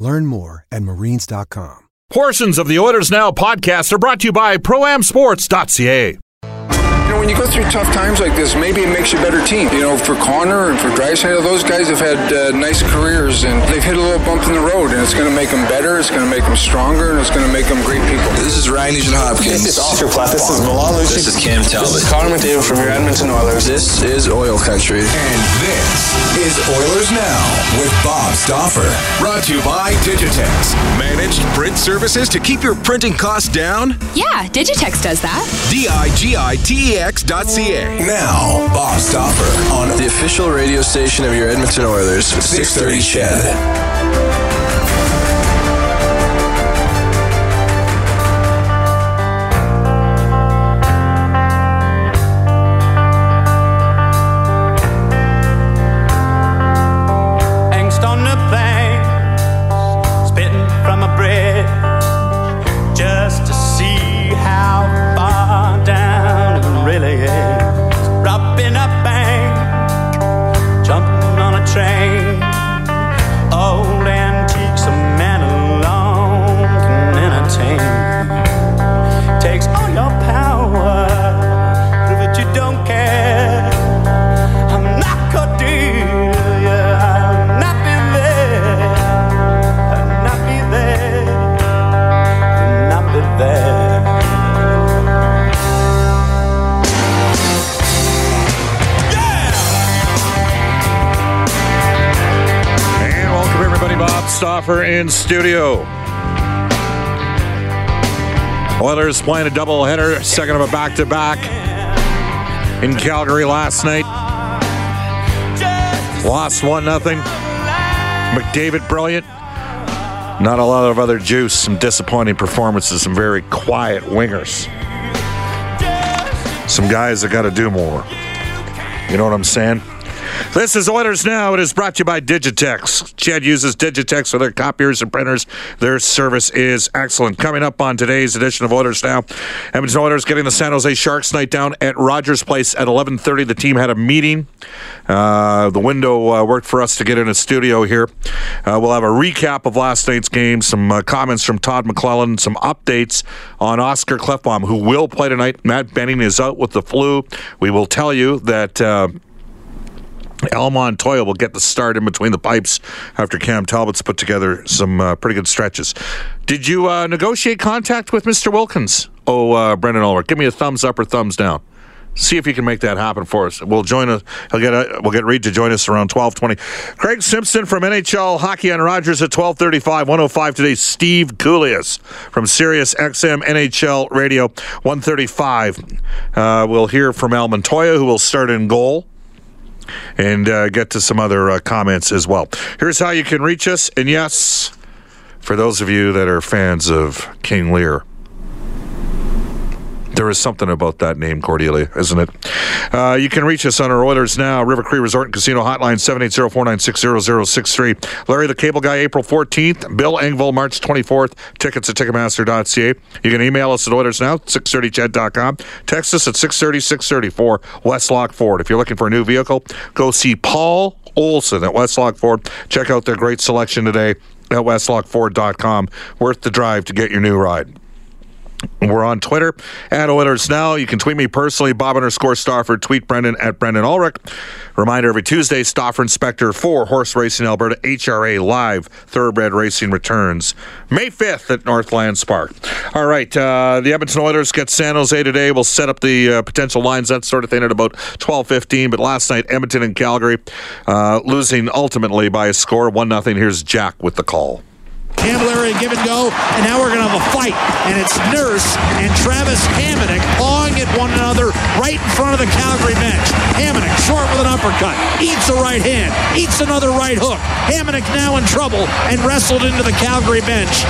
Learn more at marines.com. Portions of the Oilers Now podcast are brought to you by ProAmSports.ca. You know, when you go through tough times like this, maybe it makes you a better team. You know, for Connor and for Draisaitl, those guys have had uh, nice careers and they've hit a little bump in the road, and it's going to make them better, it's going to make them stronger, and it's going to make them great people. This is Ryan Nugent Hopkins. This is Oscar Platt. This is Milan Lucic. This is Cam Talbot. This is Connor McDavid from your Edmonton Oilers. This is Oil Country. And this is Oilers Now with Bob Stauffer. Brought to you by Digitex. Managed print services to keep your printing costs down? Yeah, Digitex does that. D-I-G-I-T-E-X dot C-A. Now, Bob Stauffer on The official radio station of your Edmonton Oilers, 630 CHED. Stauffer in studio. Oilers playing a doubleheader, second of a back-to-back in Calgary last night. Lost one nothing. McDavid brilliant. Not a lot of other juice. Some disappointing performances. Some very quiet wingers. Some guys that got to do more. You know what I'm saying? This is Oilers Now. It is brought to you by Digitex. CHED uses Digitex for their copiers and printers. Their service is excellent. Coming up on today's edition of Oilers Now, Edmonton Oilers getting the San Jose Sharks night down at Rogers Place at 11:30. The team had a meeting. Uh, the window uh, worked for us to get in a studio here. Uh, we'll have a recap of last night's game, some uh, comments from Todd McLellan, some updates on Oscar Klefbom, who will play tonight. Matt Benning is out with the flu. We will tell you that. Al Montoya will get the start in between the pipes after Cam Talbot's put together some uh, pretty good stretches. Did you uh, negotiate contact with Mr. Wilkins? Oh, uh, Brendan Ulrich, give me a thumbs up or thumbs down. See if you can make that happen for us. We'll join us. He'll get a, we'll get Reid to join us around twelve twenty. Craig Simpson from NHL Hockey on Rogers at twelve thirty five. One oh five today. Steve Kouleas from Sirius XM NHL Radio one thirty five. Uh, we'll hear from Al Montoya, who will start in goal and uh, get to some other uh, comments as well. Here's how you can reach us. And yes, for those of you that are fans of King Lear, there is something about that name, Cordelia, isn't it? Uh, you can reach us on our Oilers Now, River Cree Resort and Casino Hotline, 780-496-0063. Larry the Cable Guy, April 14th. Bill Engvall, March 24th. Tickets at Ticketmaster.ca. You can email us at Oilers Now, 630ched.com. Text us at 630-634, Westlock Ford. If you're looking for a new vehicle, go see Paul Olson at Westlock Ford. Check out their great selection today at westlockford.com. Worth the drive to get your new ride. We're on Twitter at Oilers Now. You can tweet me personally, Bob underscore Stauffer. Tweet Brendan at Brendan Ulrich. Reminder every Tuesday, Stauffer Inspector for Horse Racing Alberta HRA Live Thoroughbred Racing returns May 5th at Northland Park. All right, uh, the Edmonton Oilers get San Jose today. We'll set up the uh, potential lines, that sort of thing, at about 12:15. But last night, Edmonton and Calgary uh, losing ultimately by a score one nothing. Here's Jack with the call. Camilleri give and go, and now we're going to have a fight. And it's Nurse and Travis Hamonic pawing at one another right in front of the Calgary bench. Hamonic short with an uppercut, eats a right hand, eats another right hook. Hamonic now in trouble and wrestled into the Calgary bench.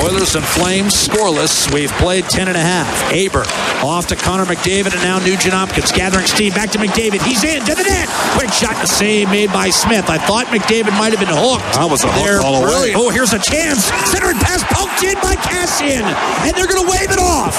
Oilers and Flames scoreless. We've played 10 and a half. Aber off to Connor McDavid and now Nugent Hopkins gathering steam. Back to McDavid. He's in to the net. Quick shot the save made by Smith. I thought McDavid might have been hooked. That was a hook there all the way. Oh, here's a chance. Centering pass poked in by Kassian. And they're going to wave it off.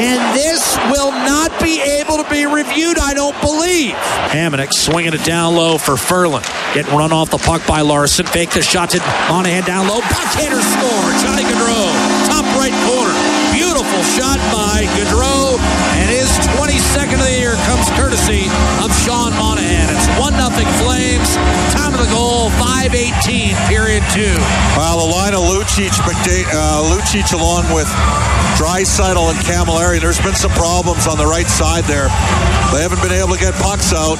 And this will not be able to be reviewed, I don't believe. Hamonic swinging it down low for Ferland. Getting run off the puck by Larsson. Fake the shot to Monahan down low. Backhander score. Johnny Gaudreau. Right corner. Beautiful shot by Gaudreau. And his 22nd of the year comes courtesy of Sean Monahan. It's 1 0 Flames. Time of the goal, 5-18, period two. Well, the line of Lucic, uh, Lucic along with Draisaitl and Camilleri, there's been some problems on the right side there. They haven't been able to get pucks out.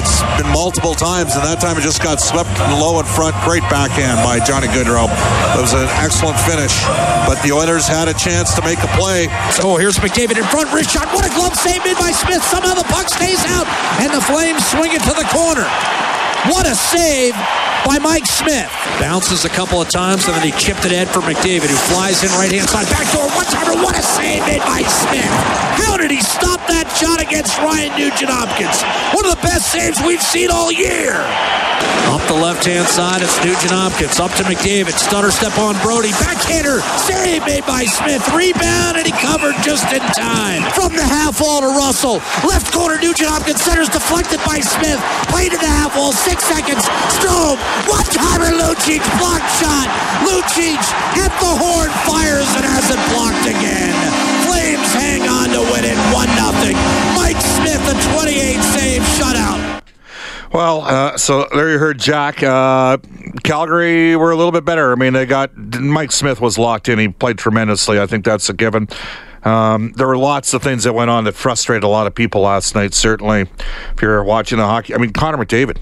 It's been multiple times, and that time it just got swept low in front. Great backhand by Johnny Gaudreau. It was an excellent finish, but the Oilers had a chance to make a play. So here's McDavid in front, wrist shot. What a glove save made by Smith. Somehow the puck stays out, and the Flames swing it to the corner. What a save by Mike Smith. Bounces a couple of times, and then he chipped it in for McDavid, who flies in right hand side. Backdoor one timer. What a save made by Smith. How did he stop that shot against Ryan Nugent Hopkins? One of the best saves we've seen all year. Up the left hand side, it's Nugent Hopkins. Up to McDavid. Stutter step on Brodie. Backhander. Save made by Smith. Rebound, and he covered just in time. From the half wall to Russell. Left corner, Nugent Hopkins. Center's deflected by Smith. Play to the half wall. Six seconds. Strome. One timer, Lucic. Blocked shot. Lucic at the horn. Fires and has it blocked again. Flames hang on to win it 1 0. Mike Smith, a 28 save shutout. Well, uh, so there you heard Jack. Uh, Calgary were a little bit better. I mean, they got Mike Smith was locked in. He played tremendously. I think that's a given. Um, there were lots of things that went on that frustrated a lot of people last night. Certainly, if you're watching the hockey, I mean, Connor McDavid.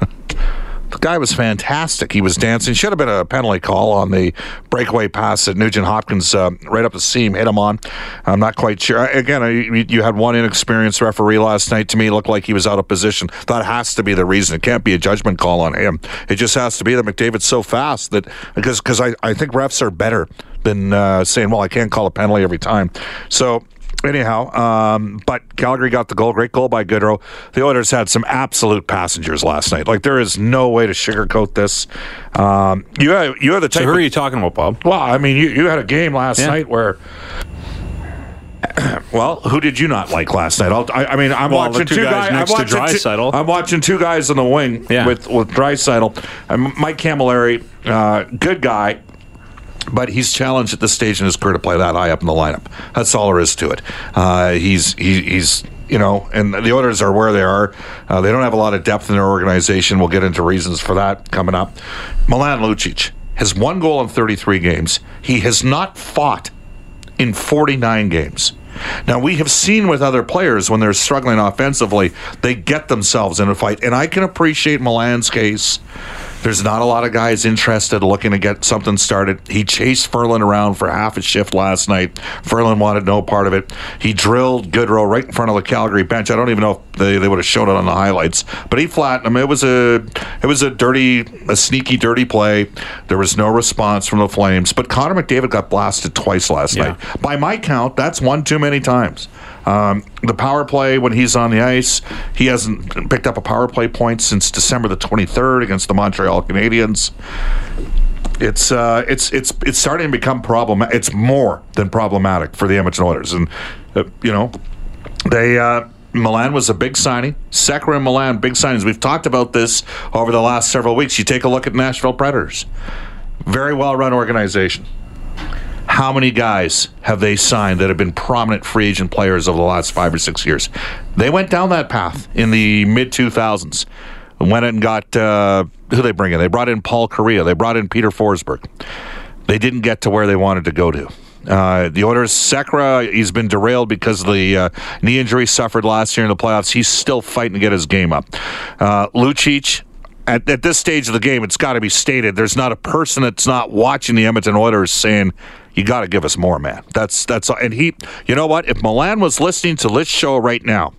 The guy was fantastic. He was dancing. Should have been a penalty call on the breakaway pass that Nugent Hopkins uh, right up the seam hit him on. I'm not quite sure. Again, you, had one inexperienced referee last night. To me, looked like he was out of position. That has to be the reason. It can't be a judgment call on him. It just has to be that McDavid's so fast that because because I, I think refs are better than uh, saying, well, I can't call a penalty every time. So Anyhow, um, but Calgary got the goal. Great goal by Gaudreau. The Oilers had some absolute passengers last night. Like there is no way to sugarcoat this. Um, you had, you had the type. So who of, are you talking about, Bob? Well, I mean, you, you had a game last Yeah. night where. Well, who did you not like last night? I'll, I, I mean, I'm Well, watching two two guys guys. next I'm to watching Draisaitl. I'm watching two guys in the wing Yeah. with with Draisaitl. Um, Mike Camilleri, uh, good guy, but he's challenged at this stage in his career to play that high up in the lineup. That's all there is to it. Uh, he's he, he's you know, and the Oilers are where they are. Uh, they don't have a lot of depth in their organization. We'll get into reasons for that coming up. Milan Lucic has one goal in 33 games. He has not fought in 49 games. Now, we have seen with other players when they're struggling offensively, they get themselves in a fight. And I can appreciate Milan's case. There's not a lot of guys interested looking to get something started. He chased Ferland around for half a shift last night. Ferland wanted no part of it. He drilled Gaudreau right in front of the Calgary bench. I don't even know if they, they would have showed it on the highlights, but he flattened him. It was a it was a dirty, a sneaky, dirty play. There was no response from the Flames. But Connor McDavid got blasted twice last Yeah. night. By my count, that's one too many times. Um, the power play when he's on the ice, he hasn't picked up a power play point since December the 23rd against the Montreal Canadiens. It's uh, it's it's it's starting to become problem. It's more than problematic for the Edmonton Oilers, and uh, you know they. Uh, Milan was a big signing. Sekera and Milan, big signings. We've talked about this over the last several weeks. You take a look at Nashville Predators. Very well run organization. How many guys have they signed that have been prominent free agent players over the last five or six years? They went down that path in the mid 2000s. Went and got uh, who they bring in. They brought in Paul Kariya. They brought in Peter Forsberg. They didn't get to where they wanted to go to. Uh, the Oilers, Sekera, he's been derailed because of the uh, knee injury suffered last year in the playoffs. He's still fighting to get his game up. Uh, Lucic, at, at this stage of the game, it's got to be stated there's not a person that's not watching the Edmonton Oilers saying, you got to give us more, man. That's that's and he, you know what? If Milan was listening to this show right now,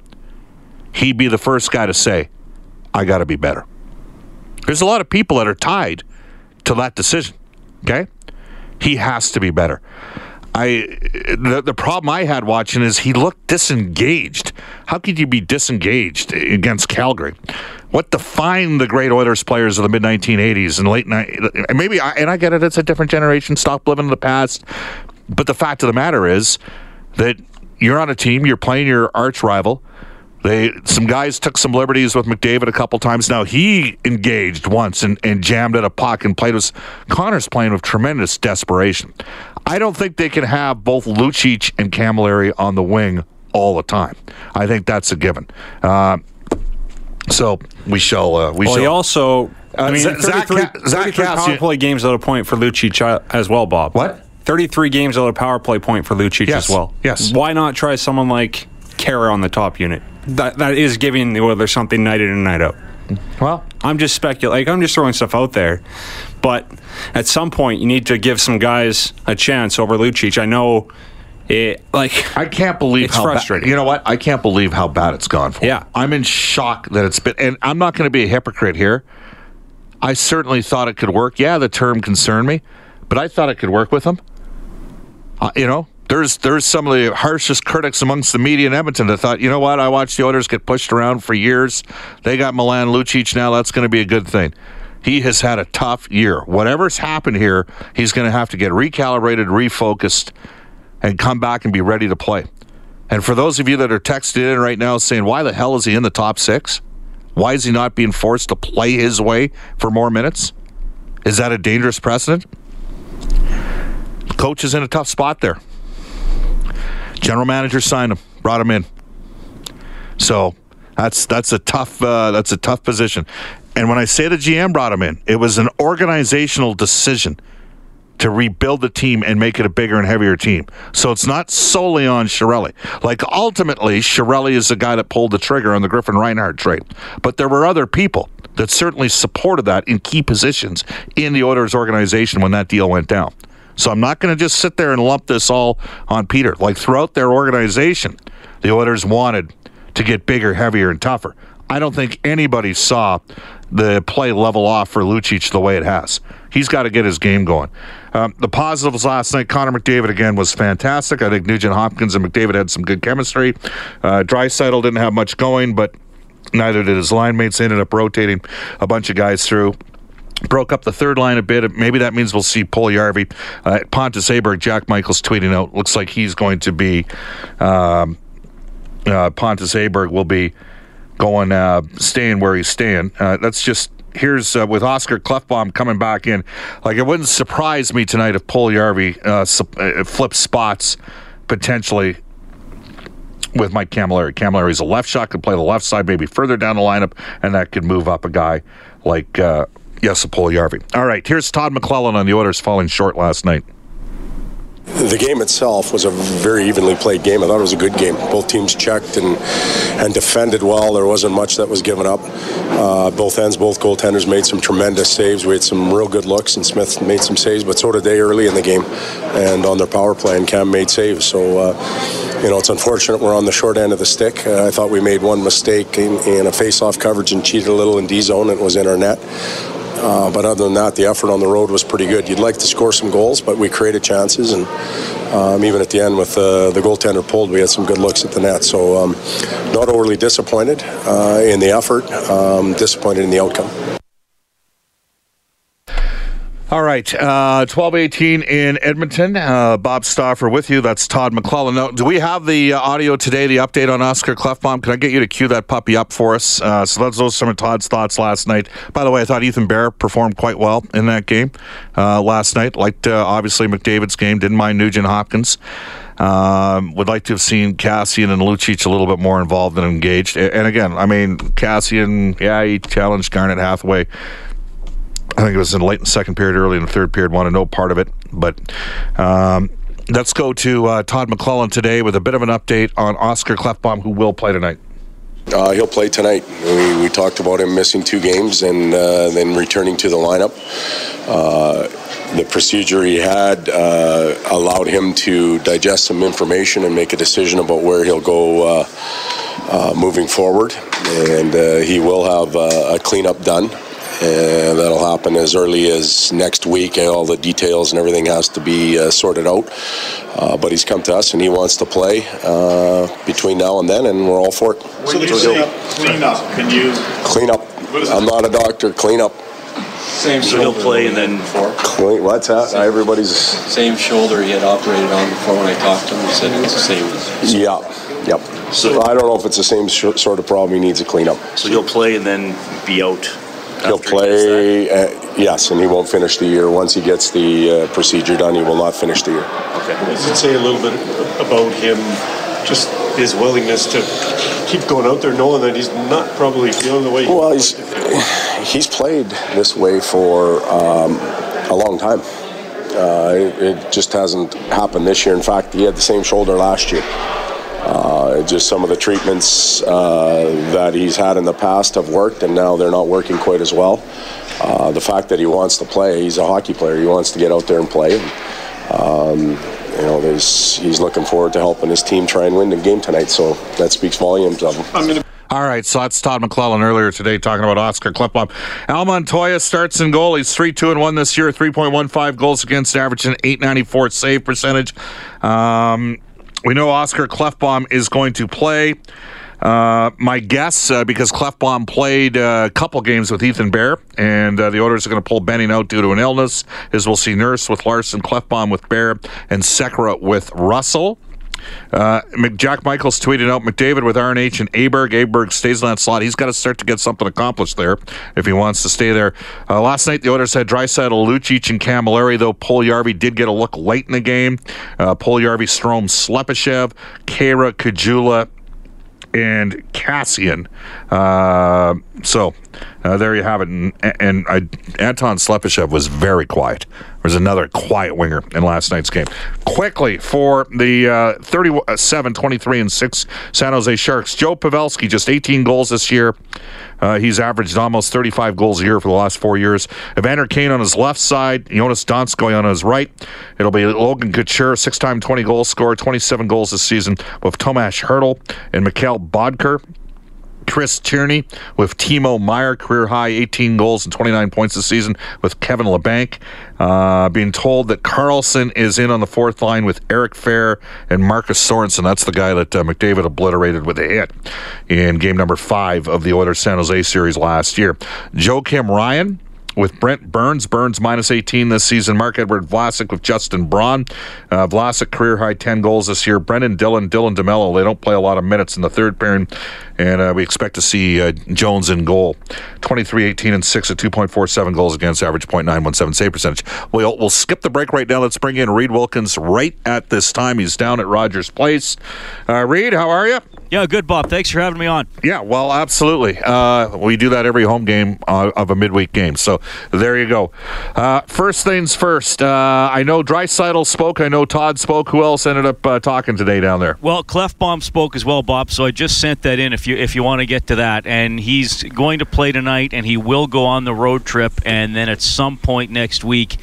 he'd be the first guy to say, "I got to be better." There's a lot of people that are tied to that decision. Okay, he has to be better. I the, the problem I had watching is he looked disengaged. How could you be disengaged against Calgary? What defined the great Oilers players of the mid 1980s and late night? Maybe I, and I get it. It's a different generation. Stop living in the past. But the fact of the matter is that you're on a team. You're playing your arch rival. They some guys took some liberties with McDavid a couple times. Now he engaged once and, and jammed at a puck and played with Connor's playing with tremendous desperation. I don't think they can have both Lucic and Camilleri on the wing all the time. I think that's a given. Uh, so we shall. Uh, we well, shall. he also. I Uh, mean, Zach 33, Ca- Zach 33 Kassian- power play games out of point for Lucic uh, as well, Bob. What? 33 games out of power play point for Lucic Yes, as well. yes. Why not try someone like Khaira on the top unit? That that is giving the Oilers something night in and night out. Well, I'm just speculating. Like, I'm just throwing stuff out there. But at some point, you need to give some guys a chance over Lucic. I know it. Like I can't believe It's how ba- frustrating. you know what? I can't believe how bad it's gone for. Yeah. I'm in shock that it's been. And I'm not going to be a hypocrite here. I certainly thought it could work. Yeah, the term concerned me, but I thought it could work with him. Uh, you know, there's there's some of the harshest critics amongst the media in Edmonton that thought, you know what? I watched the Oilers get pushed around for years. They got Milan Lucic now. That's going to be a good thing. He has had a tough year. Whatever's happened here, he's going to have to get recalibrated, refocused, and come back and be ready to play. And for those of you that are texted in right now saying, why the hell is he in the top six? Why is he not being forced to play his way for more minutes? Is that a dangerous precedent? Coach is in a tough spot there. General manager signed him, brought him in. So that's that's a tough uh, that's a tough position. And when I say the GM brought him in, it was an organizational decision to rebuild the team and make it a bigger and heavier team. So it's not solely on Chiarelli. Like ultimately, Chiarelli is the guy that pulled the trigger on the Griffin Reinhart trade. But there were other people that certainly supported that in key positions in the Oilers organization when that deal went down. So I'm not going to just sit there and lump this all on Peter. Like throughout their organization, the Oilers wanted to get bigger, heavier, and tougher. I don't think anybody saw the play level off for Lucic the way it has. He's got to get his game going. Um, the positives last night, Connor McDavid again was fantastic. I think Nugent Hopkins and McDavid had some good chemistry. Uh, Draisaitl didn't have much going, but neither did his line mates. They ended up rotating a bunch of guys through broke up the third line a bit. Maybe that means we'll see Puljujarvi. Uh, Pontus Aberg, Jack Michaels tweeting out, looks like he's going to be, um, uh, Pontus Aberg will be going, uh, staying where he's staying. Uh, that's just, here's uh, with Oscar Klefbom coming back in. Like, it wouldn't surprise me tonight if Puljujarvi uh, uh, flips spots potentially with Mike Camilleri. Camilleri's a left shot, could play the left side, maybe further down the lineup, and that could move up a guy like uh, Jesse Puljujarvi. All right, here's Todd McLellan on the Oilers falling short last night. The game itself was a very evenly played game. I thought it was a good game. Both teams checked and and defended well. There wasn't much that was given up. Uh, both ends, both goaltenders made some tremendous saves. We had some real good looks, and Smith made some saves, but so did they early in the game, and on their power play. And Cam made saves. So, uh, you know, it's unfortunate we're on the short end of the stick. Uh, I thought we made one mistake in, in a face-off coverage and cheated a little in D zone. It was in our net. Uh, but other than that, the effort on the road was pretty good. You'd like to score some goals, but we created chances, and um, even at the end with uh, the goaltender pulled, we had some good looks at the net. So, um, not overly disappointed uh, in the effort, um, disappointed in the outcome. All right, uh, twelve eighteen in Edmonton. Uh, Bob Stauffer with you. That's Todd McLellan. Now, do we have the uh, audio today? The update on Oscar Klefbom. Can I get you to cue that puppy up for us? Uh, so that's those are some of Todd's thoughts last night. By the way, I thought Ethan Bear performed quite well in that game uh, last night. Liked uh, obviously McDavid's game. Didn't mind Nugent Hopkins. Um, would like to have seen Kassian and Lucic a little bit more involved and engaged. And again, I mean, Kassian, yeah, he challenged Garnet Hathaway I think it was in late in the second period, early in the third period. Want to know part of it, but um, let's go to uh, Todd McLellan today with a bit of an update on Oscar Klefbom, who will play tonight. Uh, he'll play tonight. We, we, talked about him missing two games and uh, then returning to the lineup. Uh, the procedure he had uh, allowed him to digest some information and make a decision about where he'll go uh, uh, moving forward. And he will have a cleanup done and that'll happen as early as next week. All the details and everything has to be uh, sorted out. Uh, but he's come to us and he wants to play uh, between now and then, and we're all for it. So when you say clean up, can you clean up? I'm not a doctor. Clean up. Same so he'll play and then before. Clean. What's that? Same, Everybody's same shoulder he had operated on before. When I talked to him, he said it was the same. Yeah. Yep. So I don't know if it's the same sh- sort of problem he needs a cleanup. So he'll play and then be out He'll play, uh, yes, and he won't finish the year. Once he gets the uh, procedure done, he will not finish the year. Okay. Does it say a little bit about him, just his willingness to keep going out there, knowing that he's not probably feeling the way? Well, he's he's played this way for um, a long time. Uh, it, it just hasn't happened this year. In fact, he had the same shoulder last year. Uh, just some of the treatments uh, that he's had in the past have worked, and now they're not working quite as well. Uh, the fact that he wants to play, he's a hockey player. He wants to get out there and play. And, um, you know, he's looking forward to helping his team try and win the game tonight. So that speaks volumes of him. All right, so that's Todd McLellan earlier today talking about Oscar Klefbom. Al Montoya starts in goal. He's 3 2 and 1 this year, 3.15 goals against average, and 894 save percentage. Um, we know Oscar Klefbom is going to play. Uh, my guess, uh, because Klefbom played uh, a couple games with Ethan Bear, and uh, the Orders are going to pull Benning out due to an illness, is we'll see Nurse with Larsson, Klefbom with Bear, and Sekera with Russell. Uh, Jack Michaels tweeted out McDavid with RNH and Aberg. Aberg stays in that slot. He's got to start to get something accomplished there if he wants to stay there. Uh, last night, the Oilers had Draisaitl, Lucic, and Camilleri, though Puljujarvi did get a look late in the game. Uh, Puljujarvi, Strome, Slepyshev, Khaira, Caggiula, and Kassian. Uh, so uh, there you have it. And, and I, Anton Slepyshev was very quiet. There's another quiet winger in last night's game. Quickly for the uh, 37, 23, and 6 San Jose Sharks. Joe Pavelski, just 18 goals this year. Uh, he's averaged almost 35 goals a year for the last four years. Evander Kane on his left side, Joonas Donskoi on his right. It'll be Logan Couture, six-time 20 goal scorer, 27 goals this season with Tomas Hertl and Mikael Boedker. Chris Tierney with Timo Meier, career high 18 goals and 29 points this season with Kevin Labanc. Uh, being told that Karlsson is in on the fourth line with Eric Fehr and Marcus Sorensen. That's the guy that uh, McDavid obliterated with a hit in game number five of the Oilers San Jose series last year. Joakim Ryan with Brent Burns. Burns minus 18 this season. Marc-Edouard Vlasic with Justin Braun. Uh, Vlasic career high 10 goals this year. Brendan Dillon, Dylan DeMelo. They don't play a lot of minutes in the third period, and uh, we expect to see uh, Jones in goal. 23, 18, and 6 at 2.47 goals against, average .917 save percentage. We'll, we'll skip the break right now. Let's bring in Reid Wilkins right at this time. He's down at Rogers Place. Uh, Reid, how are you? Yeah, good, Bob. Thanks for having me on. Yeah, well, absolutely. Uh, we do that every home game uh, of a midweek game. So there you go. Uh, first things first. Uh, I know Draisaitl spoke. I know Todd spoke. Who else ended up uh, talking today down there? Well, Klefbom spoke as well, Bob. So I just sent that in if you if you want to get to that. And he's going to play tonight, and he will go on the road trip, and then at some point next week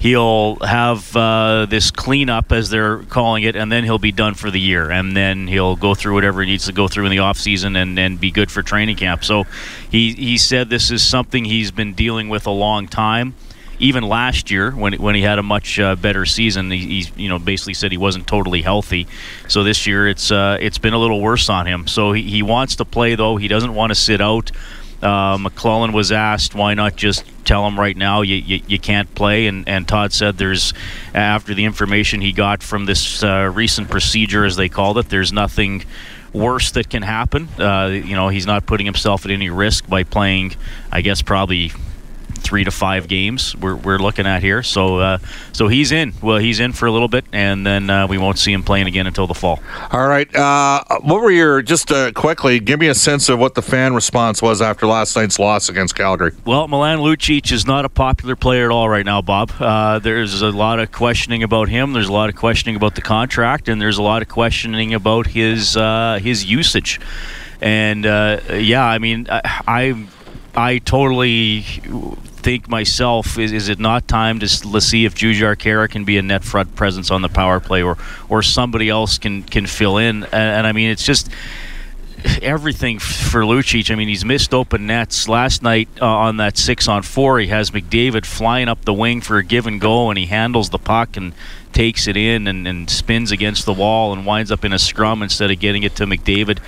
he'll have uh, this cleanup, as they're calling it, and then he'll be done for the year. And then he'll go through whatever he needs to go through in the off season and, and be good for training camp. So he, he said this is something he's been dealing with a long time. Even last year, when when he had a much uh, better season, he, he, you know basically said he wasn't totally healthy. So this year, it's uh, it's been a little worse on him. So he, he wants to play though. He doesn't want to sit out Uh, McLellan was asked, why not just tell him right now you, you, you can't play? And, and Todd said there's, after the information he got from this uh, recent procedure, as they called it, there's nothing worse that can happen. Uh, you know, he's not putting himself at any risk by playing, I guess, probably three to five games we're, we're looking at here. So uh, so he's in. Well, he's in for a little bit, and then uh, we won't see him playing again until the fall. All right. Uh, what were your just uh, quickly? Give me a sense of what the fan response was after last night's loss against Calgary. Well, Milan Lucic is not a popular player at all right now, Bob. Uh, there's a lot of questioning about him. There's a lot of questioning about the contract, and there's a lot of questioning about his uh, his usage. And yeah, I mean, I, I I totally think myself is, is it not time to let's see if Jujhar Khaira can be a net front presence on the power play or or somebody else can can fill in and, and I mean it's just everything for Lucic. I mean, he's missed open nets last night uh, on that six on four. He has McDavid flying up the wing for a given goal, and he handles the puck and takes it in and, and spins against the wall and winds up in a scrum instead of getting it to McDavid.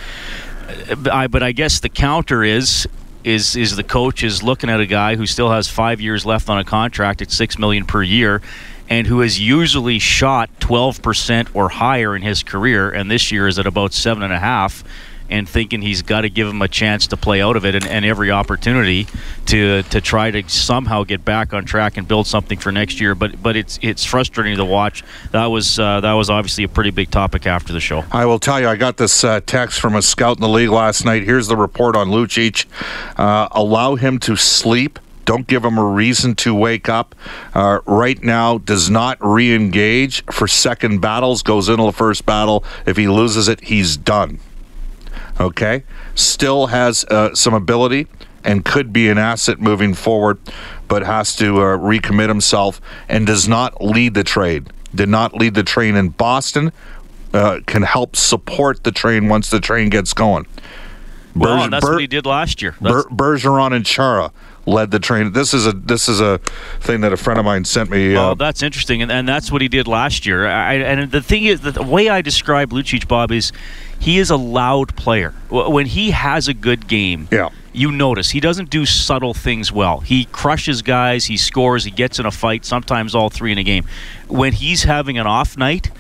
Uh, I, but I guess the counter is is is the coach is looking at a guy who still has five years left on a contract at six million per year, and who has usually shot twelve percent or higher in his career, and this year is at about seven and a half and thinking he's got to give him a chance to play out of it and, and, every opportunity to to try to somehow get back on track and build something for next year. But but it's it's frustrating to watch. That was uh, that was obviously a pretty big topic after the show. I will tell you, I got this uh, text from a scout in the league last night. Here's the report on Lucic. Uh, allow him to sleep don't give him a reason to wake up. Uh, right now, does not re-engage for second battles. Goes into the first battle. If he loses it, he's done okay, still has uh, some ability and could be an asset moving forward, but has to uh, recommit himself and does not lead the trade. Did not lead the train in Boston. Uh, can help support the train once the train gets going. Well, that's Ber- what he did last year. Ber- Bergeron and Chara led the train. This is a this is a thing that a friend of mine sent me. Uh, oh, that's interesting, and, and that's what he did last year. I, and the thing is, the way I describe Lucic, Bob, is he is a loud player. When he has a good game, yeah. you notice he doesn't do subtle things well. He crushes guys, he scores, he gets in a fight, sometimes all three in a game. When he's having an off night,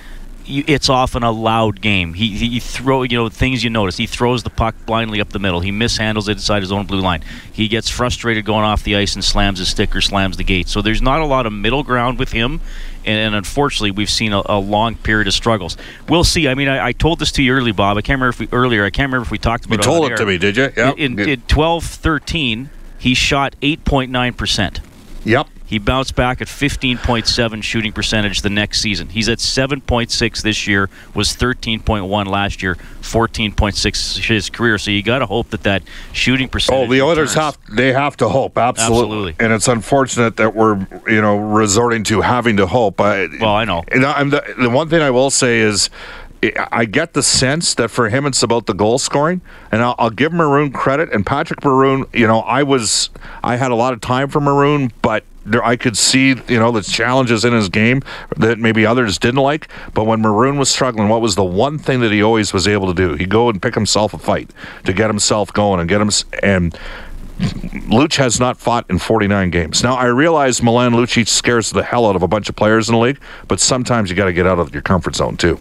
it's often a loud game. He, he throw you know things you notice. He throws the puck blindly up the middle. He mishandles it inside his own blue line. He gets frustrated going off the ice and slams his stick or slams the gate. So there's not a lot of middle ground with him, and, and unfortunately we've seen a, a, long period of struggles. We'll see. I mean, I, I, told this to you early, Bob. I can't remember if we earlier. I can't remember if we talked about. It. You told it, it to me, did you? Yeah. In, in, in 12-13, he shot 8.9 percent. Yep. He bounced back at 15.7 shooting percentage the next season. He's at 7.6 this year, was 13.1 last year, 14.6 his career. So you got to hope that that shooting percentage. Oh, the Oilers have they have to hope absolutely. absolutely. and it's unfortunate that we're you know resorting to having to hope. I, well, I know. And I'm the, the one thing I will say is. I get the sense that for him it's about the goal scoring, and I'll, I'll, give Maroon credit. And Patrick Maroon, you know, I was I had a lot of time for Maroon, but there, I could see, you know, the challenges in his game that maybe others didn't like. But when Maroon was struggling, what was the one thing that he always was able to do? He'd go and pick himself a fight to get himself going and get him. And Luch has not fought in 49 games. Now, I realize Milan Lucic scares the hell out of a bunch of players in the league, but sometimes you got to get out of your comfort zone, too.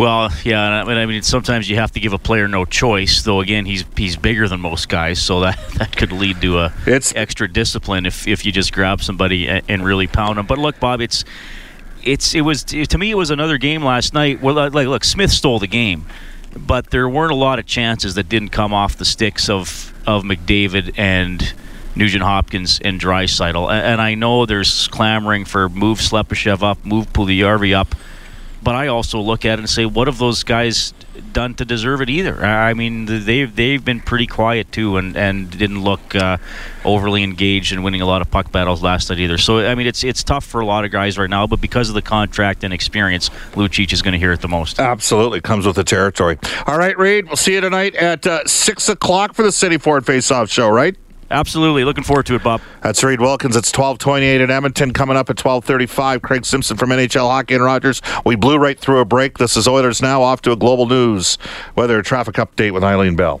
Well, yeah, I mean, sometimes you have to give a player no choice. Though again, he's he's bigger than most guys, so that, that could lead to a it's, extra discipline if, if you just grab somebody and, really pound them. But look, Bob, it's it's it was to me it was another game last night. Well, like look, Smith stole the game, but there weren't a lot of chances that didn't come off the sticks of of McDavid and. Nugent Hopkins and Draisaitl. And, I know there's clamoring for move Slepyshev up, move Puljujarvi up but I also look at it and say, what have those guys done to deserve it either? I mean, they've they've been pretty quiet too, and, and didn't look uh, overly engaged in winning a lot of puck battles last night either. So I mean, it's it's tough for a lot of guys right now, but because of the contract and experience, Lucic is going to hear it the most. Absolutely, comes with the territory. All right, Reid, we'll see you tonight at uh, six o'clock for the City Ford Face Off show. Right. Absolutely. Looking forward to it, Bob. That's Reid Wilkins. It's 1228 in Edmonton. Coming up at 1235, Craig Simpson from NHL Hockey and Rogers. We blew right through a break. This is Oilers Now, off to a global news weather traffic update with Eileen Bell.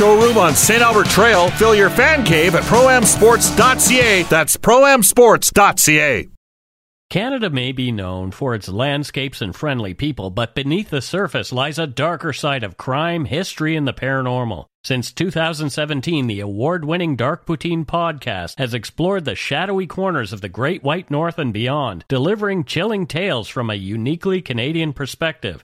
showroom on St. Albert Trail. Fill your fan cave at proamsports.ca. That's proamsports.ca. Canada may be known for its landscapes and friendly people, but beneath the surface lies a darker side of crime, history, and the paranormal. Since 2017, the award winning Dark Poutine podcast has explored the shadowy corners of the Great White North and beyond, delivering chilling tales from a uniquely Canadian perspective.